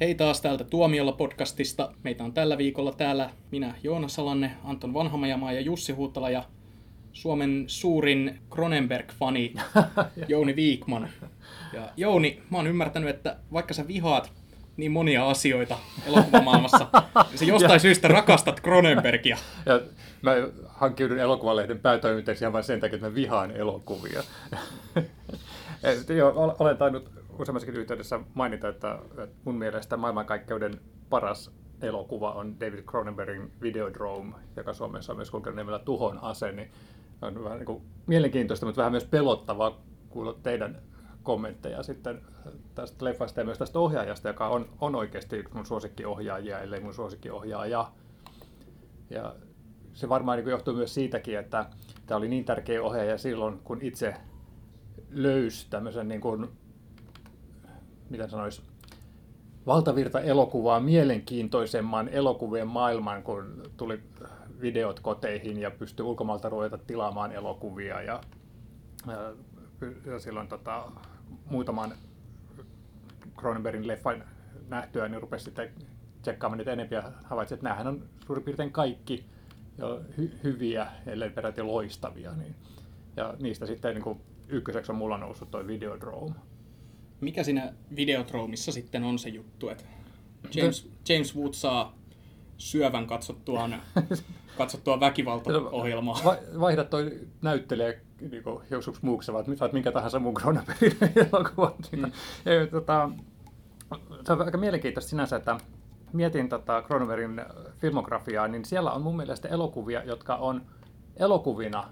Hei taas täältä Tuomiolla podcastista. Meitä on tällä viikolla täällä minä Joona Salanne, Anton Vanhamajamaa ja Jussi Huutala ja Suomen suurin Cronenberg-fani Jouni Viikman. Ja Jouni, mä oon ymmärtänyt, että vaikka sä vihaat niin monia asioita elokuvamaailmassa, niin sä jostain syystä rakastat Cronenbergia. Ja mä hankkiudun elokuvalehden päätoimittajaksi ihan vain sen takia, että mä vihaan elokuvia. Et Joo, olen tainnut useammassakin yhteydessä mainita, että, mun mielestä maailmankaikkeuden paras elokuva on David Cronenbergin Videodrome, joka Suomessa on myös kulkenut nimellä Tuhon ase, niin on vähän niin kuin mielenkiintoista, mutta vähän myös pelottavaa kuulla teidän kommentteja sitten tästä leffasta ja myös tästä ohjaajasta, joka on, on oikeasti yksi mun suosikkiohjaajia, ellei mun suosikkiohjaaja. Ja se varmaan niin johtuu myös siitäkin, että tämä oli niin tärkeä ohjaaja silloin, kun itse löysi tämmöisen niin kuin, miten sanoisi, valtavirta elokuvaa mielenkiintoisemman elokuvien maailman, kun tuli videot koteihin ja pystyi ulkomailta ruveta tilaamaan elokuvia ja, ja, ja silloin tota, muutaman Cronenbergin leffan nähtyä, niin rupesi sitten tsekkaamaan niitä enemmän ja havaitsi, että näähän on suurin piirtein kaikki jo hy- hyviä, ellei peräti loistavia. Niin. Ja niistä sitten niin kuin ykköseksi on mulla noussut toi Videodrome. Mikä siinä Videodromissa sitten on se juttu, että James, James Wood saa syövän katsottuaan, katsottua väkivaltaohjelmaa. Va- vaihda toi näyttelijä niin joskus muuksi, vaan saat minkä tahansa mun Cronenbergin elokuvan. Mm. Ja, tota, se on aika mielenkiintoista sinänsä, että mietin tota Cronenbergin filmografiaa, niin siellä on mun mielestä elokuvia, jotka on elokuvina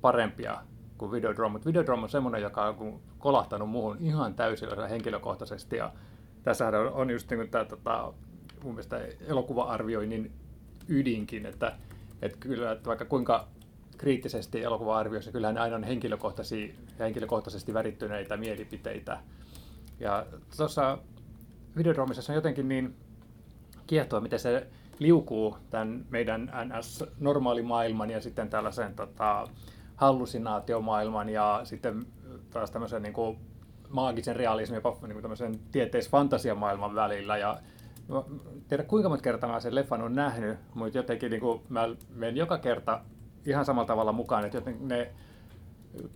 parempia kuin Videodrome. Mutta Videodrome on semmoinen, joka on kolahtanut muuhun ihan täysin henkilökohtaisesti. Ja tässähän on, on just niin tämä tota, mun mielestä elokuva-arvioinnin ydinkin, että, että kyllä, että vaikka kuinka kriittisesti elokuva-arvioissa, kyllähän ne aina on henkilökohtaisia henkilökohtaisesti värittyneitä mielipiteitä. Ja tuossa Videodromissa on jotenkin niin kiehtoa, miten se liukuu tämän meidän NS-normaalimaailman ja sitten tällaisen tota, hallusinaatiomaailman ja sitten taas tämmöisen niin kuin maagisen realismin ja niin kuin tämmöisen tieteis-fantasiamaailman välillä. Ja tiedä kuinka monta kertaa mä sen leffan on nähnyt, mutta jotenkin niin kuin, mä menen joka kerta ihan samalla tavalla mukaan, että jotenkin ne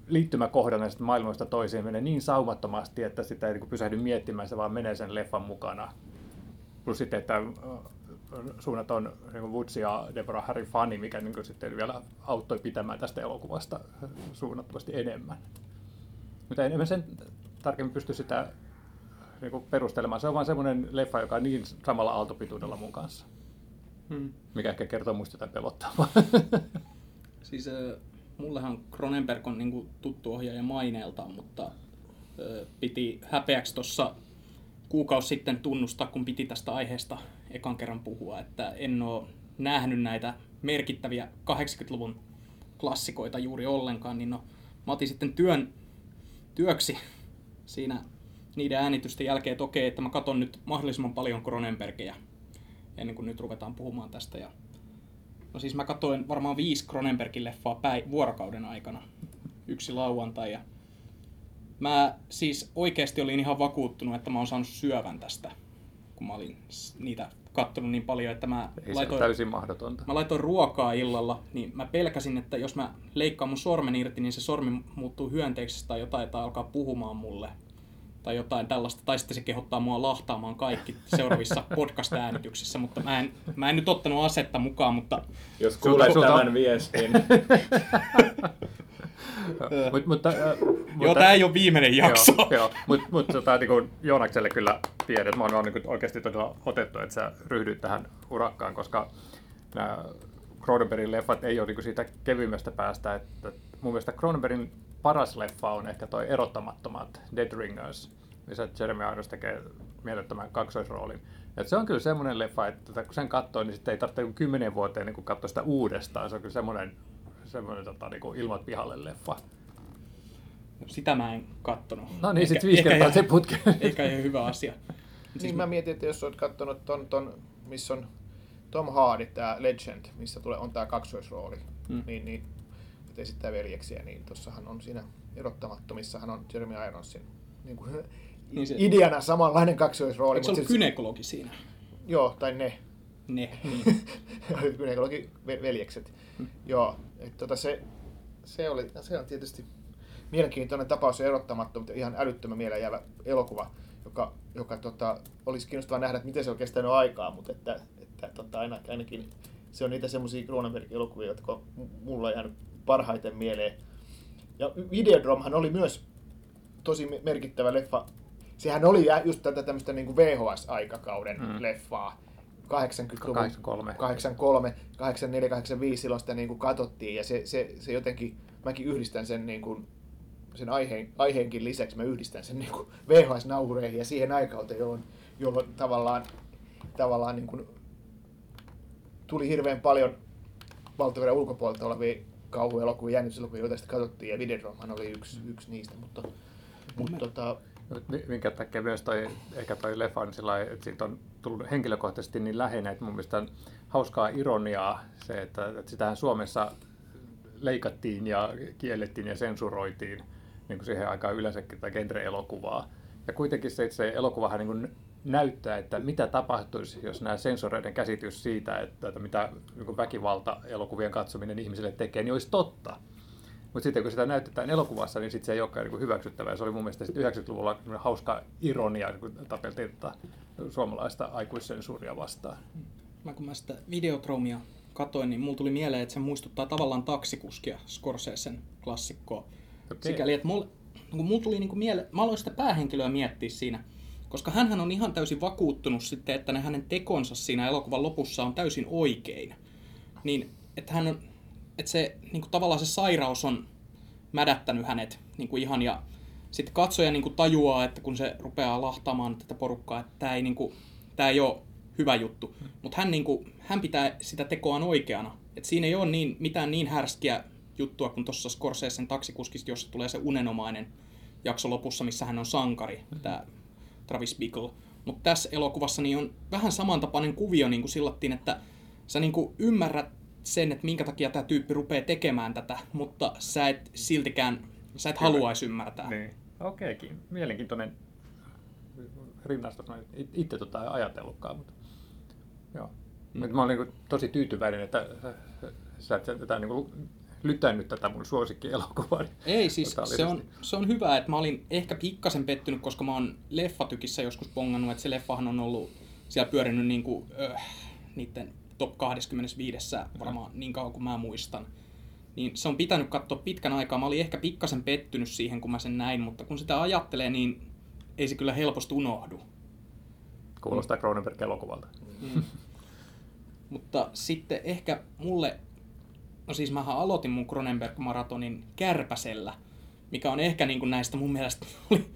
liittymäkohdat näistä maailmoista toisiin menee niin saumattomasti, että sitä ei niin pysähdy miettimään, se vaan menee sen leffan mukana. Plus sitten, että suunnaton niin Woods ja Deborah Harry fani, mikä niin sitten vielä auttoi pitämään tästä elokuvasta suunnattomasti enemmän. Mutta en, en sen tarkemmin pysty sitä niin kuin perustelemaan. Se on vain semmoinen leffa, joka on niin samalla aaltopituudella mun kanssa. Hmm. Mikä ehkä kertoo muista jotain pelottavaa. siis äh, mullehan Cronenberg on niin kuin tuttu ohjaaja maineeltaan, mutta äh, piti häpeäksi tuossa kuukausi sitten tunnustaa, kun piti tästä aiheesta ekan kerran puhua, että en ole nähnyt näitä merkittäviä 80-luvun klassikoita juuri ollenkaan, niin no, mä otin sitten työn, työksi siinä niiden äänitysten jälkeen, että okei, että mä katon nyt mahdollisimman paljon Cronenbergia ennen kuin nyt ruvetaan puhumaan tästä. Ja, no siis mä katoin varmaan viisi Cronenbergin leffaa päi- vuorokauden aikana, yksi lauantai. Ja mä siis oikeasti olin ihan vakuuttunut, että mä oon saanut syövän tästä, kun mä olin niitä kattonut niin paljon, että mä Ei laitoin, täysin mahdotonta. Mä laitoin ruokaa illalla, niin mä pelkäsin, että jos mä leikkaan mun sormen irti, niin se sormi muuttuu hyönteiksi tai jotain, tai alkaa puhumaan mulle tai jotain tällaista, tai sitten se kehottaa mua lahtaamaan kaikki seuraavissa podcast-äänityksissä, mutta mä en, mä en nyt ottanut asetta mukaan, mutta... Jos kuulet tämän viestin. mut, mutta, mutta, joo, tämä ei ole viimeinen jakso. Joo, joo. mutta mut, tota, niin Joonakselle kyllä tiedät, mä oon niin oikeasti todella otettu, että sä ryhdyt tähän urakkaan, koska nämä Cronenbergin leffat ei ole niin siitä kevyimmästä päästä. Että mun mielestä Cronenbergin paras leffa on ehkä toi erottamattomat Dead Ringers, missä Jeremy Irons tekee mielettömän kaksoisroolin. Et se on kyllä semmoinen leffa, että kun sen katsoo, niin sitten ei tarvitse kymmenen vuoteen niin katsoa sitä uudestaan. Se on kyllä semmoinen, semmoinen tota, niin kuin ilmat pihalle leffa. No, sitä mä en kattonut. No niin, sitten viisi kertaa se putke. Eikä ihan hyvä asia. Niin siis mä mietin, että jos olet katsonut ton, ton missä on Tom Hardy, tämä Legend, missä tulee, on tämä kaksoisrooli, mm. niin, niin että esittää veljeksiä, niin tuossahan on siinä erottamattomissahan on Jeremy Ironsin niin kuin, niin se... ideana samanlainen kaksoisrooli. Eikö se ollut kynekologi siinä? Joo, tai ne. Ne, niin. kynekologi veljekset. Hmm. Joo, että tota se, se, oli, se on tietysti mielenkiintoinen tapaus ja erottamatta, mutta ihan älyttömän mieleen jäävä elokuva, joka, joka tota, olisi kiinnostavaa nähdä, että miten se on kestänyt aikaa, mutta että, että tota, ainakin se on niitä semmoisia Cronenberg-elokuvia, jotka mulla on jäänyt parhaiten mieleen. Ja Videodromhan oli myös tosi merkittävä leffa. Sehän oli just tätä tämmöistä niin kuin VHS-aikakauden mm. leffaa. 80-luvun, 83. 83, 84, 85 silloin sitä niin kuin katsottiin ja se, se, se jotenkin, mäkin yhdistän sen niin kuin, sen aiheen, aiheenkin lisäksi, mä yhdistän sen niin kuin VHS-nauhureihin ja siihen aikauteen, jolloin, jolloin tavallaan, tavallaan niin kuin tuli hirveän paljon valtavirran ulkopuolelta olevia kauhuelokuvia, jännityselokuvia, joita sitten katsottiin, ja Videodroman oli yksi, yksi niistä, mutta, mutta tota, minkä takia myös toi, ehkä toi leffa on sillä että siitä on tullut henkilökohtaisesti niin läheinen, että mun mielestä on hauskaa ironiaa se, että, että sitähän Suomessa leikattiin ja kiellettiin ja sensuroitiin niin kuin siihen aikaan yleensäkin tai genre-elokuvaa. Ja kuitenkin se, että se elokuvahan niin kuin näyttää, että mitä tapahtuisi, jos nämä sensoreiden käsitys siitä, että, että mitä niin väkivalta-elokuvien katsominen ihmisille tekee, niin olisi totta. Mutta sitten kun sitä näytetään elokuvassa, niin sit se ei olekaan niin hyväksyttävää. Se oli mun mielestä 90-luvulla hauska ironia, kun tapeltiin tätä suomalaista aikuissensuuria vastaan. Mä kun mä sitä videotromia katoin, niin mulla tuli mieleen, että se muistuttaa tavallaan taksikuskia Scorsesen klassikkoa. Okay. Sikäli, että mulla, kun mulla tuli niinku mieleen, mä aloin sitä päähenkilöä miettiä siinä, koska hän on ihan täysin vakuuttunut sitten, että ne hänen tekonsa siinä elokuvan lopussa on täysin oikein. Niin, että hän on, että se niin kuin tavallaan se sairaus on mädättänyt hänet niin kuin ihan ja sitten katsoja niin kuin tajuaa, että kun se rupeaa lahtaamaan tätä porukkaa, että tämä ei, niin kuin, tämä ei ole hyvä juttu. Mutta hän, niin kuin, hän pitää sitä tekoaan oikeana. Et siinä ei ole niin, mitään niin härskiä juttua kuin tuossa Scorsesen taksikuskista, jossa tulee se unenomainen jakso lopussa, missä hän on sankari, mm-hmm. tämä Travis Bickle. Mutta tässä elokuvassa niin on vähän samantapainen kuvio niin kuin sillattiin, että sä niin kuin ymmärrät sen, että minkä takia tämä tyyppi rupeaa tekemään tätä, mutta sä et siltikään, sä et haluaisi ymmärtää. Niin. Okeekin. Mielenkiintoinen rinnastus. Mä itse tota ajatellutkaan, mutta joo. Mm. Mä olin niin tosi tyytyväinen, että sä et tätä niin lytännyt tätä mun suosikkielokuvaa. Ei siis, se on, se on hyvä, että mä olin ehkä pikkasen pettynyt, koska mä oon leffatykissä joskus pongannut, että se leffahan on ollut siellä pyörinyt niin kuin, öh, niiden top 25 varmaan niin kauan kuin mä muistan. Niin se on pitänyt katsoa pitkän aikaa. Mä olin ehkä pikkasen pettynyt siihen, kun mä sen näin, mutta kun sitä ajattelee, niin ei se kyllä helposti unohdu. Kuulostaa Cronenberg-elokuvalta. Mm. mutta sitten ehkä mulle, no siis mähän aloitin mun Cronenberg-maratonin kärpäsellä, mikä on ehkä niin kuin näistä mun mielestä oli,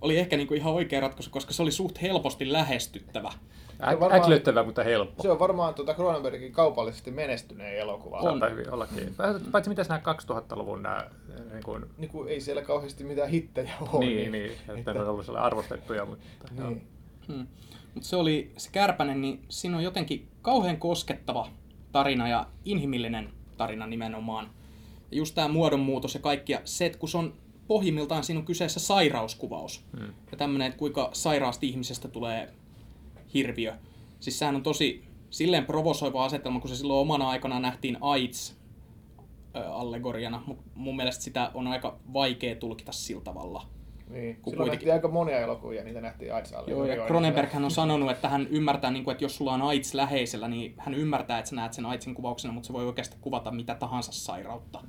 oli ehkä niin kuin ihan oikea ratkaisu, koska se oli suht helposti lähestyttävä. Ä- äklöttävä, mutta helppo. Se on varmaan tuota Cronenbergin kaupallisesti menestyneen elokuva. On. hyvin ollakin. Paitsi mitä nämä 2000-luvun nämä... Niin kuin... Niin kuin ei siellä kauheasti mitään hittejä ole. Niin, niin. Että ne on ollut arvostettuja. Mutta, niin. hmm. Mut se oli se Kärpänen, niin siinä on jotenkin kauhean koskettava tarina ja inhimillinen tarina nimenomaan. Ja just tämä muodonmuutos ja kaikki. Ja se, että kun se on pohjimmiltaan siinä on kyseessä sairauskuvaus. Hmm. Ja tämmöinen, että kuinka sairaasti ihmisestä tulee hirviö. Siis sehän on tosi silleen provosoiva asetelma, kun se silloin omana aikana nähtiin AIDS allegoriana, mutta mun mielestä sitä on aika vaikea tulkita sillä tavalla. Niin, kun silloin kuitenkin... aika monia elokuvia, niitä nähtiin aids Joo, ja Cronenberg hän on sanonut, että hän ymmärtää, niin kuin, että jos sulla on AIDS läheisellä, niin hän ymmärtää, että sä näet sen AIDSin kuvauksena, mutta se voi oikeasti kuvata mitä tahansa sairautta.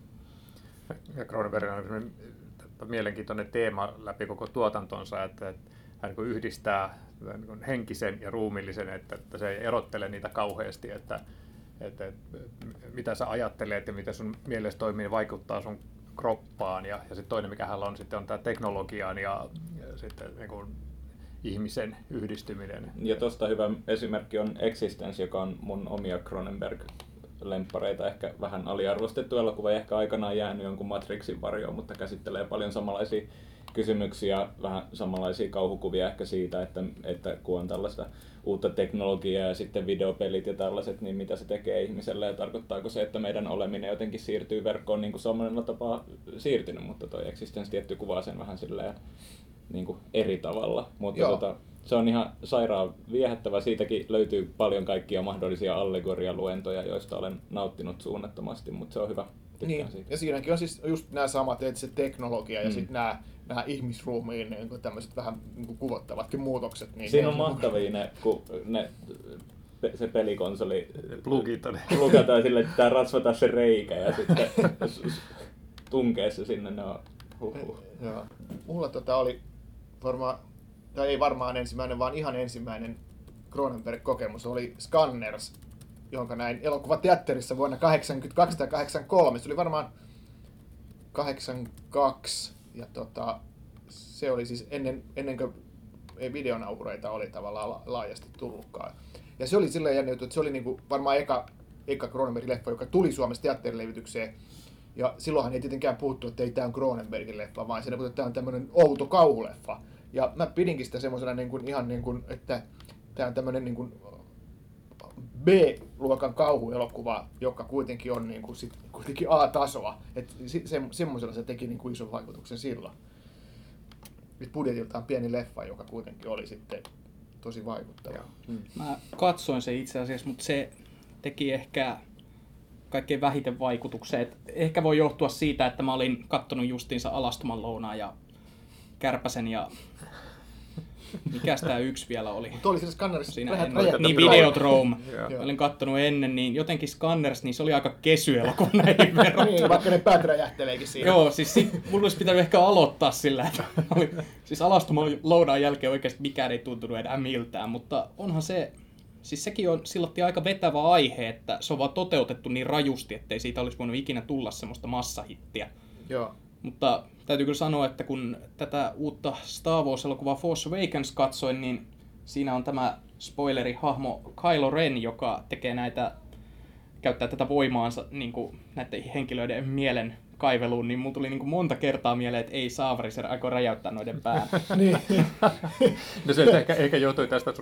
Ja Cronenberg on mielenkiintoinen teema läpi koko tuotantonsa, että, että hän niin yhdistää niin henkisen ja ruumillisen, että, että se ei erottele niitä kauheasti, että, että, että mitä sä ajattelet ja mitä sun mielestä toimii vaikuttaa sun kroppaan. Ja, ja sitten toinen, mikä hänellä on, sitten on tämä teknologian ja, ja sitten niin kuin ihmisen yhdistyminen. Ja tuosta hyvä esimerkki on Existence, joka on mun omia Cronenberg lemppareita, ehkä vähän aliarvostettu elokuva, ehkä aikanaan jäänyt jonkun Matrixin varjoon, mutta käsittelee paljon samanlaisia kysymyksiä, vähän samanlaisia kauhukuvia ehkä siitä, että, että kun on tällaista uutta teknologiaa ja sitten videopelit ja tällaiset, niin mitä se tekee ihmiselle ja tarkoittaako se, että meidän oleminen jotenkin siirtyy verkkoon niin kuin samalla tapaa siirtynyt, mutta toi Existence tietty kuvaa sen vähän silleen niin kuin eri tavalla. Mutta Joo. tota, se on ihan sairaan viehättävä. Siitäkin löytyy paljon kaikkia mahdollisia allegorialuentoja, joista olen nauttinut suunnattomasti, mutta se on hyvä. Tykkään Niin, siitä. ja siinäkin on siis just nämä samat, että se teknologia ja Mm. sitten nämä, nämä ihmisruumiin niin tämmöiset vähän niin kuin kuvottavatkin muutokset. Niin Siinä on mahtavia ne, kun ne, pe- se pelikonsoli Plugit on. plugataan sille, että pitää rasvata se reikä ja sitten tunkee se sinne. Ne on huhhuh. Joo. Mulla tota oli varmaan, tai ei varmaan ensimmäinen, vaan ihan ensimmäinen Cronenberg-kokemus oli Scanners, jonka näin elokuvateatterissa vuonna 82 tai 83. Se oli varmaan 82 ja tota, se oli siis ennen, ennen kuin ei videonauhureita oli tavallaan la- laajasti tullutkaan. Ja se oli silleen jännä että se oli niinku varmaan eka, eka Cronenberg-leffa, joka tuli Suomessa teatterilevitykseen. Ja silloinhan ei tietenkään puhuttu, että ei tämä on Cronenbergin leffa, vaan puhuttu, että tämä on tämmöinen outo kauhuleffa. Ja mä pidinkin sitä semmoisena niin ihan niin kuin, että tämä on tämmöinen niin kuin B-luokan kauhuelokuva, joka kuitenkin on niin kuin sit, kuitenkin A-tasoa. Et se, se, semmoisella se teki niin kuin ison vaikutuksen silloin. Et budjetiltaan pieni leffa, joka kuitenkin oli sitten tosi vaikuttava. Mä katsoin se itse asiassa, mutta se teki ehkä kaikkein vähiten vaikutuksen. Et ehkä voi johtua siitä, että mä olin kattonut justiinsa Alastoman lounaa ja Kärpäsen ja... Mikäs tää yksi vielä oli? Mutta oli siinä Scannerissa Siinä ennen, räjähtänyt niin. Videodrome. Mä olin kattonut ennen, niin jotenkin Scanners, niin se oli aika kesy elokuva näihin verrattuna. Niin, vaikka ne päät räjähteleekin siinä. Joo, siis sit, mulla olisi pitänyt ehkä aloittaa sillä, että oli, siis alastuman lounaan jälkeen oikeasti mikään ei tuntunut enää miltään, mutta onhan se, siis sekin on silloin aika vetävä aihe, että se on vaan toteutettu niin rajusti, ettei siitä olisi voinut ikinä tulla semmoista massahittiä. Joo. Mutta täytyy kyllä sanoa, että kun tätä uutta Star Wars-elokuvaa Force Awakens katsoin, niin siinä on tämä spoilerihahmo Kylo Ren, joka tekee näitä, käyttää tätä voimaansa niin kuin näiden henkilöiden mielen kaiveluun, niin mulla tuli niin kuin monta kertaa mieleen, että ei saavari, se aikoo räjäyttää noiden pään. Niin. No se ehkä, ehkä johtui tästä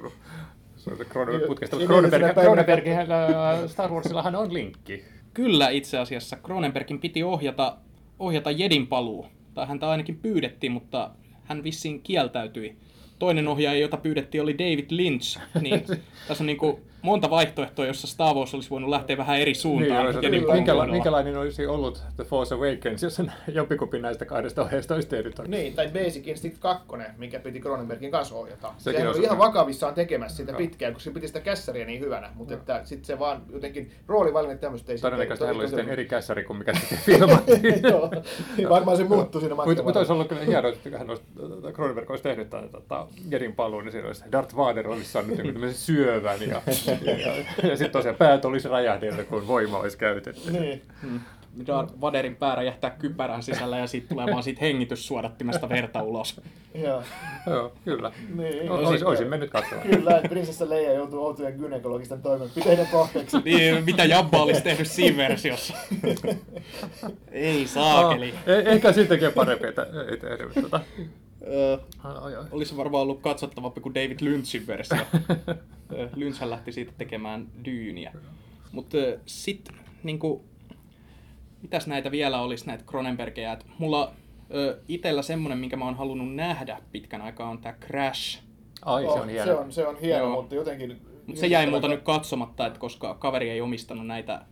ja Cronenberg, Star Warsillahan on linkki. Kyllä itse asiassa Cronenbergin piti ohjata, ohjata Jedin paluu, tai häntä ainakin pyydettiin, mutta hän vissiin kieltäytyi. Toinen ohjaaja, jota pyydettiin, oli David Lynch, niin tässä on niin kuin monta vaihtoehtoa, jossa Star Wars olisi voinut lähteä vähän eri suuntaan. Niin, Jedin niin, minkäla- minkälainen olisi ollut The Force Awakens, jos sen jompikumpi näistä kahdesta ohjeesta olisi tehnyt? Niin, tai Basic Instinct 2, mikä piti Cronenbergin kanssa ohjata. Sekin Sehän on oli ihan vakavissaan tekemässä sitä Joo. pitkään, koska se piti sitä kässäriä niin hyvänä, mutta että sitten se vaan jotenkin roolivalinnat tämmöistä ei Todennäköisesti hänellä oli sitten eri kässäri kuin mikä sitten filmattiin. Joo, niin varmaan se muuttui siinä matkan Mutta mut olisi ollut kyllä hienoa, että hän olisi, Cronenberg olisi tehnyt tämän Jedin paluun, niin siinä olisi Darth Vader olisi saanut syövän ja, ja, ja, ja sitten tosiaan päät olisi räjähdellyt, kun voima olisi käytetty. Niin. Darth Vaderin pää räjähtää kypärän sisällä ja siitä tulee vaan siitä hengityssuodattimesta verta ulos. Joo. Joo, kyllä. Niin. O- Olis, olisin mennyt katsomaan. Kyllä, että prinsessa Leia joutuu outojen gynekologisten toimenpiteiden kohteeksi. Niin, mitä Jabba olisi tehnyt siinä versiossa? Ei saakeli. Ah, eh- ehkä sittenkin parempi, että ei tehnyt. Tota. Öö, Ai, ai. olisi varmaan ollut katsottavampi kuin David Lynchin versio. Lynchhän lähti siitä tekemään dyyniä. Mutta sitten, niinku, mitäs näitä vielä olisi, näitä Cronenbergeja? Et mulla ö, itellä semmonen, minkä mä oon halunnut nähdä pitkän aikaa, on tää Crash. Ai, se on hieno. Se on, se on hieno, Joo. mutta jotenkin... Mutta se jäi multa nyt katsomatta, että koska kaveri ei omistanut näitä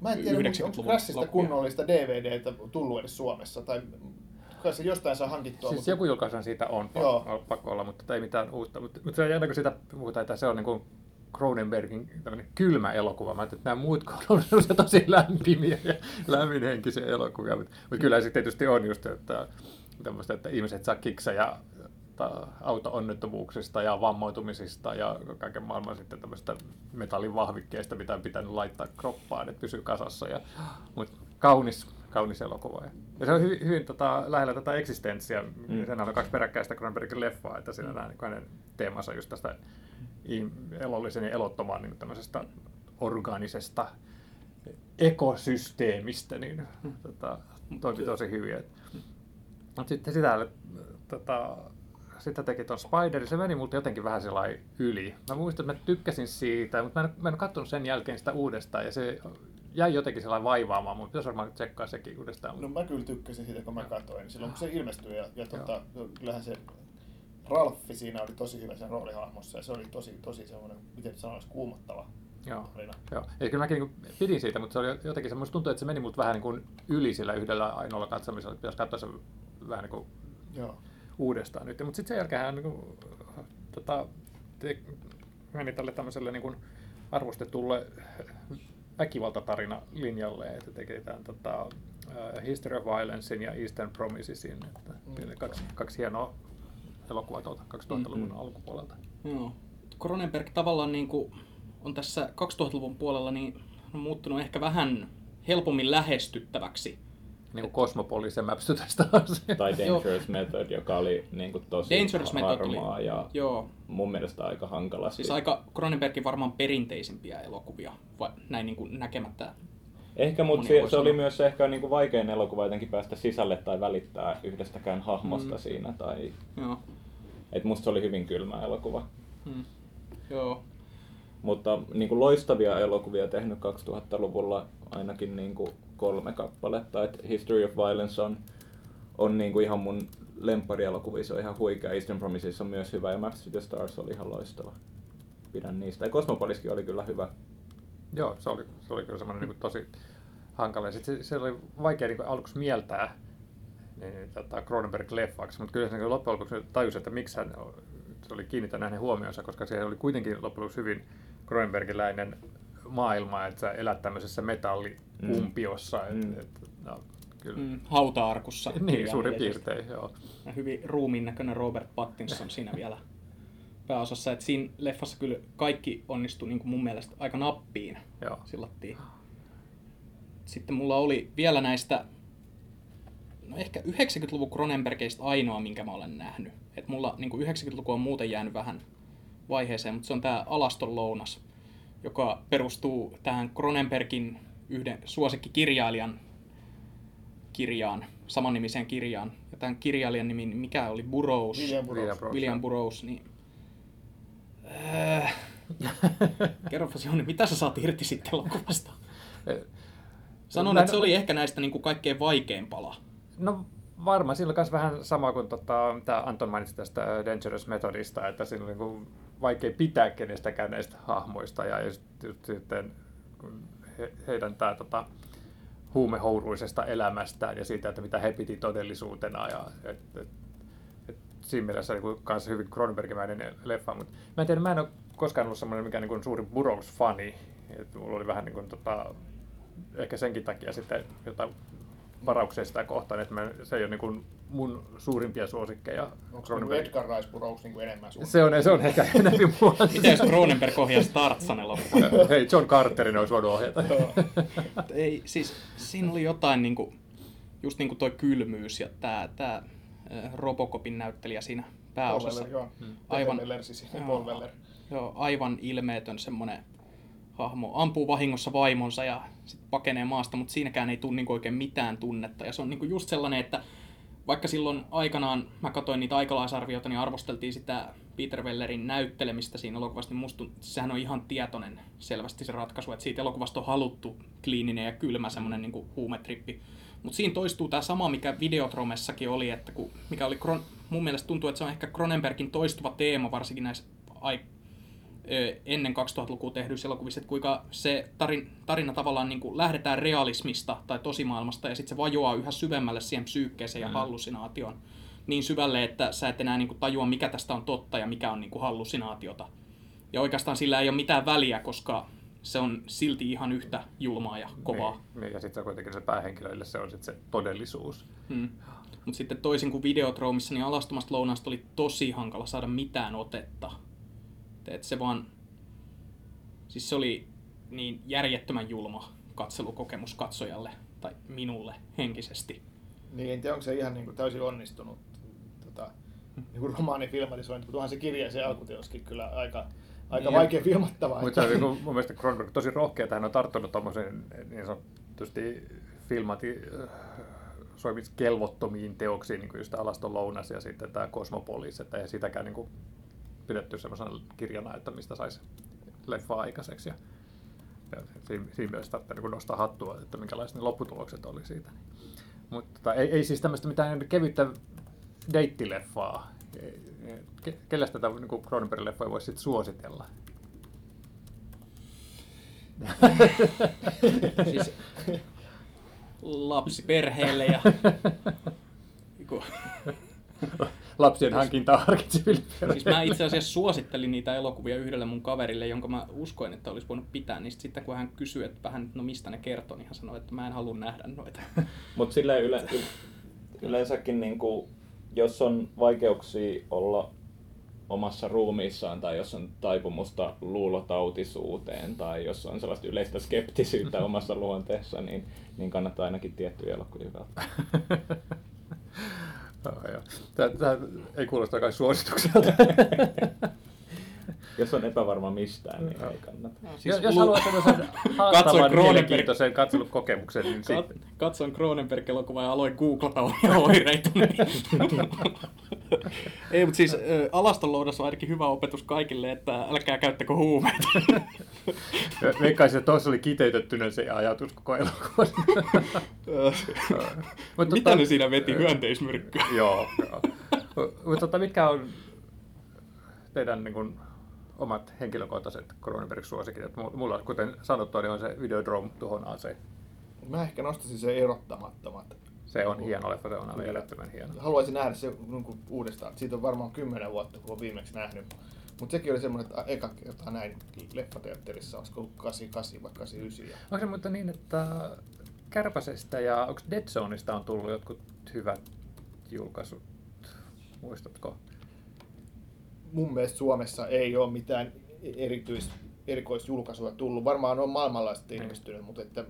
Mä en tiedä, onko 90-luvun Crashista kunnollista DVDtä tullut edes Suomessa, tai kai se jostain saa hankittua. Siis mutta- joku julkaisuhan siitä on, Joo. pakko, pakko olla, mutta ei mitään uutta. Mutta, mutta se on jännä, kun siitä puhutaan, että se on niin kuin Cronenbergin kylmä elokuva. Mä että nämä muut on sellaisia tosi lämpimiä ja lämminhenkisiä elokuvia. Mutta, mutta kyllä se tietysti on just, että, tämmöistä, että ihmiset saa kiksejä ta- auto-onnettomuuksista ja vammautumisista ja kaiken maailman sitten tämmöistä metallin vahvikkeista, mitä on pitänyt laittaa kroppaan, että pysyy kasassa. Ja, mutta kaunis, kaunis elokuva. Ja se on hyvin, hyvin tota, lähellä tätä eksistenssiä. Mm. Sen on kaksi peräkkäistä Cronenbergin leffaa, että siinä mm. hänen teemansa just tästä elollisen ja elottoman niin tämmöisestä orgaanisesta ekosysteemistä, niin tota, toimi tosi hyvin. Mutta sitten sitä, tota, sitä teki tuon Spiderin, se meni multa jotenkin vähän sellainen yli. Mä muistan, että mä tykkäsin siitä, mutta mä en, mä en katsonut sen jälkeen sitä uudestaan ja se jäi jotenkin sellainen vaivaamaan, mutta pitäisi varmaan tsekkaa sekin uudestaan. No mä kyllä tykkäsin siitä, kun mä katsoin silloin, kun se ilmestyi. Ja, ja tota, kyllähän se Ralfi siinä oli tosi hyvä sen roolihahmossa ja se oli tosi, tosi semmoinen, miten sanoisi, kuumottava Joo. tarina. Joo. Ei, kyllä mäkin niin pidin siitä, mutta se oli jotenkin semmoista tuntuu, että se meni mut vähän niin kuin yli sillä yhdellä ainoalla katsomisella, että pitäisi katsoa se vähän niin kuin Joo. uudestaan nyt. Mutta sitten sen jälkeen hän niin kuin, tota, te, meni tälle tämmöiselle niin kuin arvostetulle väkivaltatarina linjalle, että teki tämän tota, History of Violencein ja Eastern Promisesin, että Mm. kaksi, kaksi hienoa elokuvaa tuolta 2000-luvun Mm-mm. alkupuolelta. Joo. Cronenberg tavallaan niin kuin on tässä 2000-luvun puolella niin on muuttunut ehkä vähän helpommin lähestyttäväksi. Niin kuin Cosmopolis ja Maps to the Stars. Tai. Dangerous Method, joka oli niin kuin tosi Dangerous Method oli- harmaa ja Joo, mun mielestä aika hankalasti. siis aika Cronenbergin varmaan perinteisimpiä elokuvia, vai näin niin kuin näkemättä. Ehkä, mutta se, se oli myös ehkä niin kuin vaikein elokuva jotenkin päästä sisälle tai välittää yhdestäkään hahmosta Mm. siinä. Tai, Joo. et musta se oli hyvin kylmä elokuva. Mm. Joo. Mutta niin kuin loistavia elokuvia tehnyt 2000-luvulla ainakin niin kuin kolme kappaletta. Et History of Violence on, on niin kuin ihan mun lempparielokuvia, se on ihan huikea. Eastern Promises on myös hyvä ja Maps to the Stars oli ihan loistava. Pidän niistä. Ja Cosmopoliskin oli kyllä hyvä. Joo, se oli, se oli kyllä semmoinen niin tosi hankala. Sitten se, se oli vaikea niin aluksi mieltää niin, niin, tota, Cronenberg-leffaksi, mutta kyllä se niin loppujen lopuksi tajusi, että miksi hän se oli kiinnittänyt hänen huomionsa, koska se oli kuitenkin loppujen lopuksi hyvin Cronenbergiläinen maailma, että sä elät tämmöisessä metallikumpiossa. Mm. Et, et, no, kyllä. Mm. Hauta-arkussa. Niin, suurin piirtein, joo. Ja hyvin ruumiin näköinen Robert Pattinson siinä vielä pääosassa. Et siinä leffassa kyllä kaikki onnistui niin kuin mun mielestä aika nappiin joo. sillattiin. Sitten mulla oli vielä näistä, no ehkä 90-luvun Cronenbergeista ainoa, minkä mä olen nähnyt. Et mulla niin kuin 90-luku on muuten jäänyt vähän vaiheeseen, mutta se on tämä Alaston lounas, joka perustuu tähän Cronenbergin yhden suosikkikirjailijan kirjaan, samannimiseen kirjaan. Ja tämän kirjailijan nimi, niin mikä oli Burroughs? William Burroughs. William Burroughs. William Burroughs, niin... Äh, kerropas Jouni, mitä sä saat irti sitten elokuvasta? Sanon, Mä en- että se oli ehkä näistä niin kuin kaikkein vaikein pala. No varmaan, sillä on myös vähän sama kuin tota, tämä Anton mainitsi tästä Dangerous Methodista, että siinä on niin kuin vaikea pitää kenestäkään näistä hahmoista ja just, just sitten he, heidän tämä tota, huumehouruisesta elämästään ja siitä, että mitä he piti todellisuutena ja et, et, siinä mielessä niin kuin, kanssa hyvin Cronenbergimäinen leffa, mutta mä en tiedä, mä en ole koskaan ollut semmoinen mikään niin kuin suuri Burroughs-fani, että mulla oli vähän niin kuin, tota, ehkä senkin takia sitten jotain varauksia sitä kohtaan, että mä, se ei ole niin kuin mun suurimpia suosikkeja. Onko se niin Cronenberg. Edgar Rice Burroughs niin enemmän sun? Se on, se on ehkä enemmän mua. Miten jos Cronenberg ohjaisi Tarzan elokuvan? Hei, John Carterin olisi voinut ohjata. Ei, siis siinä oli jotain niin kuin, just niin kuin toi kylmyys ja tämä, tämä Robocopin näyttelijä siinä pääosassa. Paul Weller, joo. Aivan- Weller siis, Joo. Paul Weller. Joo, aivan ilmeetön semmoinen hahmo. Ampuu vahingossa vaimonsa ja sitten pakenee maasta, mutta siinäkään ei tule niinku oikein mitään tunnetta. Ja se on niinku just sellainen, että vaikka silloin aikanaan mä katsoin niitä aikalaisarvioita, niin arvosteltiin sitä Peter Wellerin näyttelemistä siinä elokuvassa, niin musta sehän on ihan tietoinen selvästi se ratkaisu, että siitä elokuvasta on haluttu kliininen ja kylmä semmoinen niin huumetrippi. Mutta siinä toistuu tämä sama, mikä Videotromessakin oli, että kun, mikä oli, Kron- mun mielestä tuntuu, että se on ehkä Cronenbergin toistuva teema, varsinkin näissä ai- ö, ennen 2000-lukua tehdyissä elokuvissa, että kuinka se tarin, tarina tavallaan niin kuin lähdetään realismista tai tosimaailmasta ja sitten se vajoaa yhä syvemmälle siihen psyykkeeseen ja Mm. hallusinaatioon niin syvälle, että sä et enää niin kuin tajua, mikä tästä on totta ja mikä on niin kuin hallusinaatiota. Ja oikeastaan sillä ei ole mitään väliä, koska se on silti ihan yhtä julmaa ja kovaa. Niin, niin, ja sitten kuitenkin se päähenkilöille se on sitten se todellisuus. Mm. Mutta sitten toisin kuin Videotromissa, niin alastomasta lounaasta oli tosi hankala saada mitään otetta. Et se vaan, siis se oli niin järjettömän julma katselukokemus katsojalle tai minulle henkisesti. Niin, en tiedä, onko se ihan niin kuin täysin onnistunut tota, niin kuin romaanifilmatisointi, mutta onhan se kirja ja se alkuteoskin kyllä aika, aika Niin. vaikea filmattavaa. Mutta se on niin mun mielestä Cronenberg tosi rohkea, että hän on tarttunut tuommoisen niin sanotusti filmati kelvottomiin teoksiin, niin kuin just Alaston lounas ja sitten tämä Cosmopolis, että ei sitäkään niin kuin pidetty semmoisena kirjana, että mistä saisi leffa aikaiseksi. Ja, ja siinä, siinä mielessä tarvitsee niin nostaa hattua, että minkälaiset ne lopputulokset oli siitä. Mutta tota, ei, ei siis tämmöistä mitään kevyttä deittileffaa. Ke- kelle tätä niin Cronenbergin leffoja voisi sit suositella? siis lapsiperheelle ja Lapsien hankintaa harkitseville Siis mä itse asiassa suosittelin niitä elokuvia yhdelle mun kaverille, jonka mä uskoin, että olisi voinut pitää. Niin sit sitten kun hän kysyi, että vähän, no mistä ne kertoo, niin hän sanoi, että mä en halua nähdä noita. Mutta silleen yle, yleensäkin, niin kuin, jos on vaikeuksia olla omassa ruumiissaan tai jos on taipumusta luulotautisuuteen tai jos on sellaista yleistä skeptisyyttä omassa luonteessa, niin, niin kannattaa ainakin tiettyjä elokuvia välttää. Tää, tää ei kuulosta kai suositukselta. Jos on epävarma mistään, niin ei kannata. No, Siis jos lu- haluat haastavan, mielenkiintoisen katselukokemuksen, niin Kat- katsoin Cronenberg-elokuvaa ja aloin googlata oireita. Ei, mutta siis alastonloudassa on ainakin hyvä opetus kaikille, että älkää käyttäkö huumeita. Veikkaisin, että tuossa oli kiteytettynä se ajatus koko elokuvasta. Mut Mitä tota- ne siinä veti hyönteismyrkkyä? Joo, joo. Mutta tota, mitkä on teidän niin kuin, omat henkilökohtaiset Cronenberg-suosikit? Mulla, kuten sanottua, niin on se Videodrome tuhon ase. Mä ehkä nostaisin se erottamattomat. Se on hieno leffa, se on aivan järjettömän hieno. Haluaisin nähdä se niin uudestaan. Siitä on varmaan kymmenen vuotta, kun olen viimeksi nähnyt. Mutta sekin oli semmoinen, että eka kertaa näin leffateatterissa, olisiko ollut 88 vai 89. Ja Onko se mutta niin, että Kärpäsestä ja onko Dead Zoneista on tullut jotkut hyvät julkaisut? Muistatko? mun mielestä Suomessa ei ole mitään erityis, erikoisjulkaisua tullut. Varmaan on maailmanlaajuisesti ilmestynyt, mutta että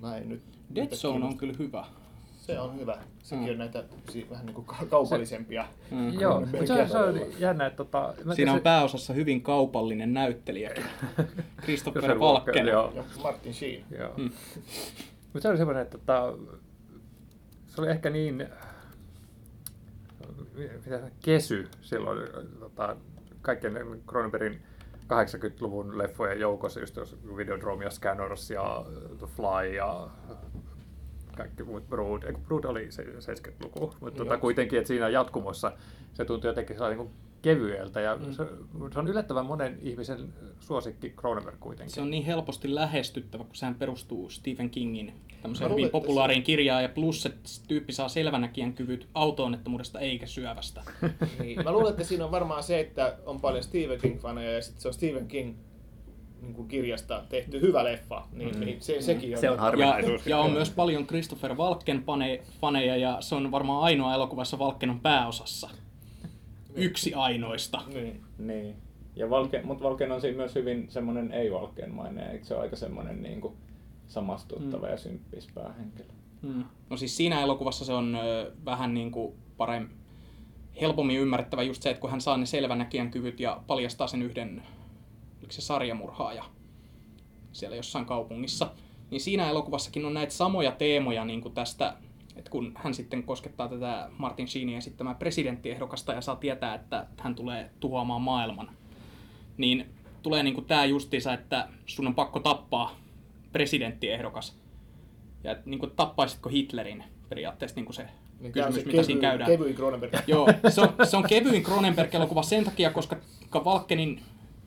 mä en nyt... Dead Zone on kyllä hyvä. Se on hyvä. Sekin Mm. on näitä si- vähän niin kuin ka- kaupallisempia. Mm. Joo, se, se on jännä, että tota, Siinä on pääosassa hyvin kaupallinen näyttelijäkin. Christopher Walken. Ja Martin Sheen. Joo. Mm. Mutta se oli semmoinen, että tota, se oli ehkä niin mitä kesy silloin tota, kaikkien Cronenbergin 80-luvun leffojen joukossa, just jos Videodrome ja Scanners ja The Fly ja kaikki muut Brood. Eikö Brood oli se 70-luku, mutta Joo. kuitenkin, että siinä jatkumossa se tuntui jotenkin niin kevyeltä ja Mm. se, se, on yllättävän monen ihmisen suosikki Cronenberg kuitenkin. Se on niin helposti lähestyttävä, kun sehän perustuu Stephen Kingin tämmöiseen hyvin populaariin kirjaan, ja plus se tyyppi saa selvänäkijän kyvyt auto-onnettomuudesta eikä syövästä. Niin. Mä luulen, että siinä on varmaan se, että on paljon Stephen King-faneja ja sitten se on Stephen King niin kuin kirjasta tehty hyvä leffa. Niin, Mm. niin se, sekin on. Se on Ja, Harvinaisuus. ja on myös paljon Christopher Walken pane- faneja, ja se on varmaan ainoa elokuvassa Walken on pääosassa. Yksi ainoista. Niin. Niin. Ja Valke, mutta Valken on siinä myös hyvin semmoinen ei-valkenmainen, eikö se ole aika semmoinen niin kuin samastuttava Mm. ja symppis päähenkilö. Mm. No siis siinä elokuvassa se on ö, vähän niin kuin paremmin, helpommin ymmärrettävä just se, että kun hän saa ne selvänäkijän kyvyt ja paljastaa sen yhden, oliko se sarjamurhaaja siellä jossain kaupungissa, niin siinä elokuvassakin on näitä samoja teemoja niin kuin tästä, että kun hän sitten koskettaa tätä Martin Sheenin esittämää presidenttiehdokasta ja saa tietää, että hän tulee tuhoamaan maailman, niin tulee niin kuin tämä justiinsa, että sun on pakko tappaa presidenttiehdokas. Ja että niin kuin, tappaisitko Hitlerin periaatteessa niin kuin se Niin kysymys, se mitä siinä kevy, käydään. kevyin Cronenberg. Joo, se on, se on kevyin Cronenberg-elokuva sen takia, koska Valkenin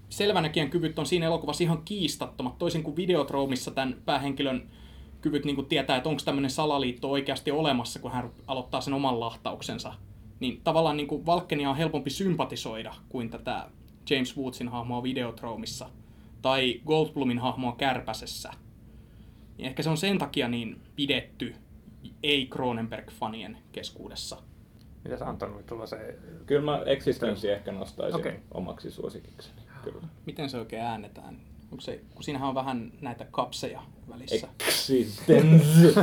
selvänäkijän kyvyt on siinä elokuvassa ihan kiistattomat, toisin kuin Videotromissa tämän päähenkilön kyvyt niin kuin tietää, että onko tämmöinen salaliitto oikeasti olemassa, kun hän aloittaa sen oman lahtauksensa. Niin tavallaan niin kuin Valkenia on helpompi sympatisoida kuin tätä James Woodsin hahmoa Videotromissa tai Goldblumin hahmoa Kärpäsessä. Niin ehkä se on sen takia niin pidetty ei-Cronenberg-fanien keskuudessa. Mitäs Anton, tulla se... Kyllä mä Existenssi ehkä nostaisin okay. omaksi suosikikseni. Kyllä. Miten se oikein äännetään? Onko se, kun siinähän on vähän näitä kapseja välissä. Existence!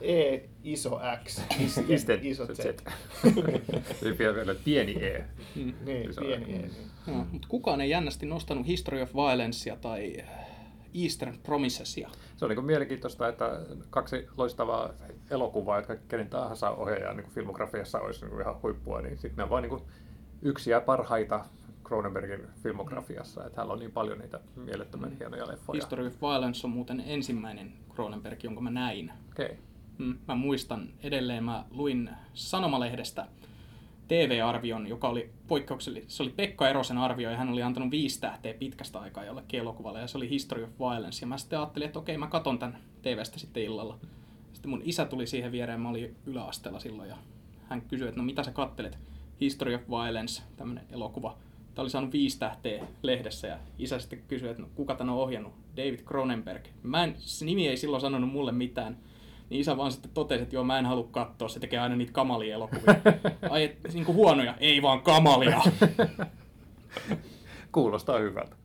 E, iso X, isten, iso Z. Eli vielä vielä pieni E. Mm. Niin, Iso pieni X. E. Niin. Joo, mutta kukaan ei jännästi nostanut History of Violencea tai Eastern Promisesia. Se on niin mielenkiintoista, että kaksi loistavaa elokuvaa, jotka kenen tahansa ohjaajan niin filmografiassa olisi niin ihan huippua, niin sitten ne on vain niin yksiä parhaita Cronenbergin filmografiassa. Että hänellä on niin paljon niitä mielettömän hienoja leffoja. History of Violence on muuten ensimmäinen Cronenberg, jonka mä näin. Okei. Mm, mä muistan edelleen, mä luin Sanomalehdestä TV-arvion, joka oli poikkeuksellinen. Se oli Pekka Erosen arvio ja hän oli antanut viisi tähteä pitkästä aikaa jollekin elokuvalle ja se oli History of Violence. Ja mä sitten ajattelin, että okei, mä katon tämän TVstä sitten illalla. Sitten mun isä tuli siihen viereen, mä olin yläasteella silloin ja hän kysyi, että no mitä sä kattelet? History of Violence, tämmönen elokuva. Tämä oli saanut viisi tähteä lehdessä ja isä sitten kysyi, että no, kuka tämän on ohjannut? David Cronenberg. Mä en, se nimi ei silloin sanonut mulle mitään. Niin isä vaan sitten totesi, että joo, mä en halua katsoa, se tekee aina niitä kamalia elokuvia. Ai, et, niin kuin huonoja, ei vaan kamalia. Kuulostaa hyvältä.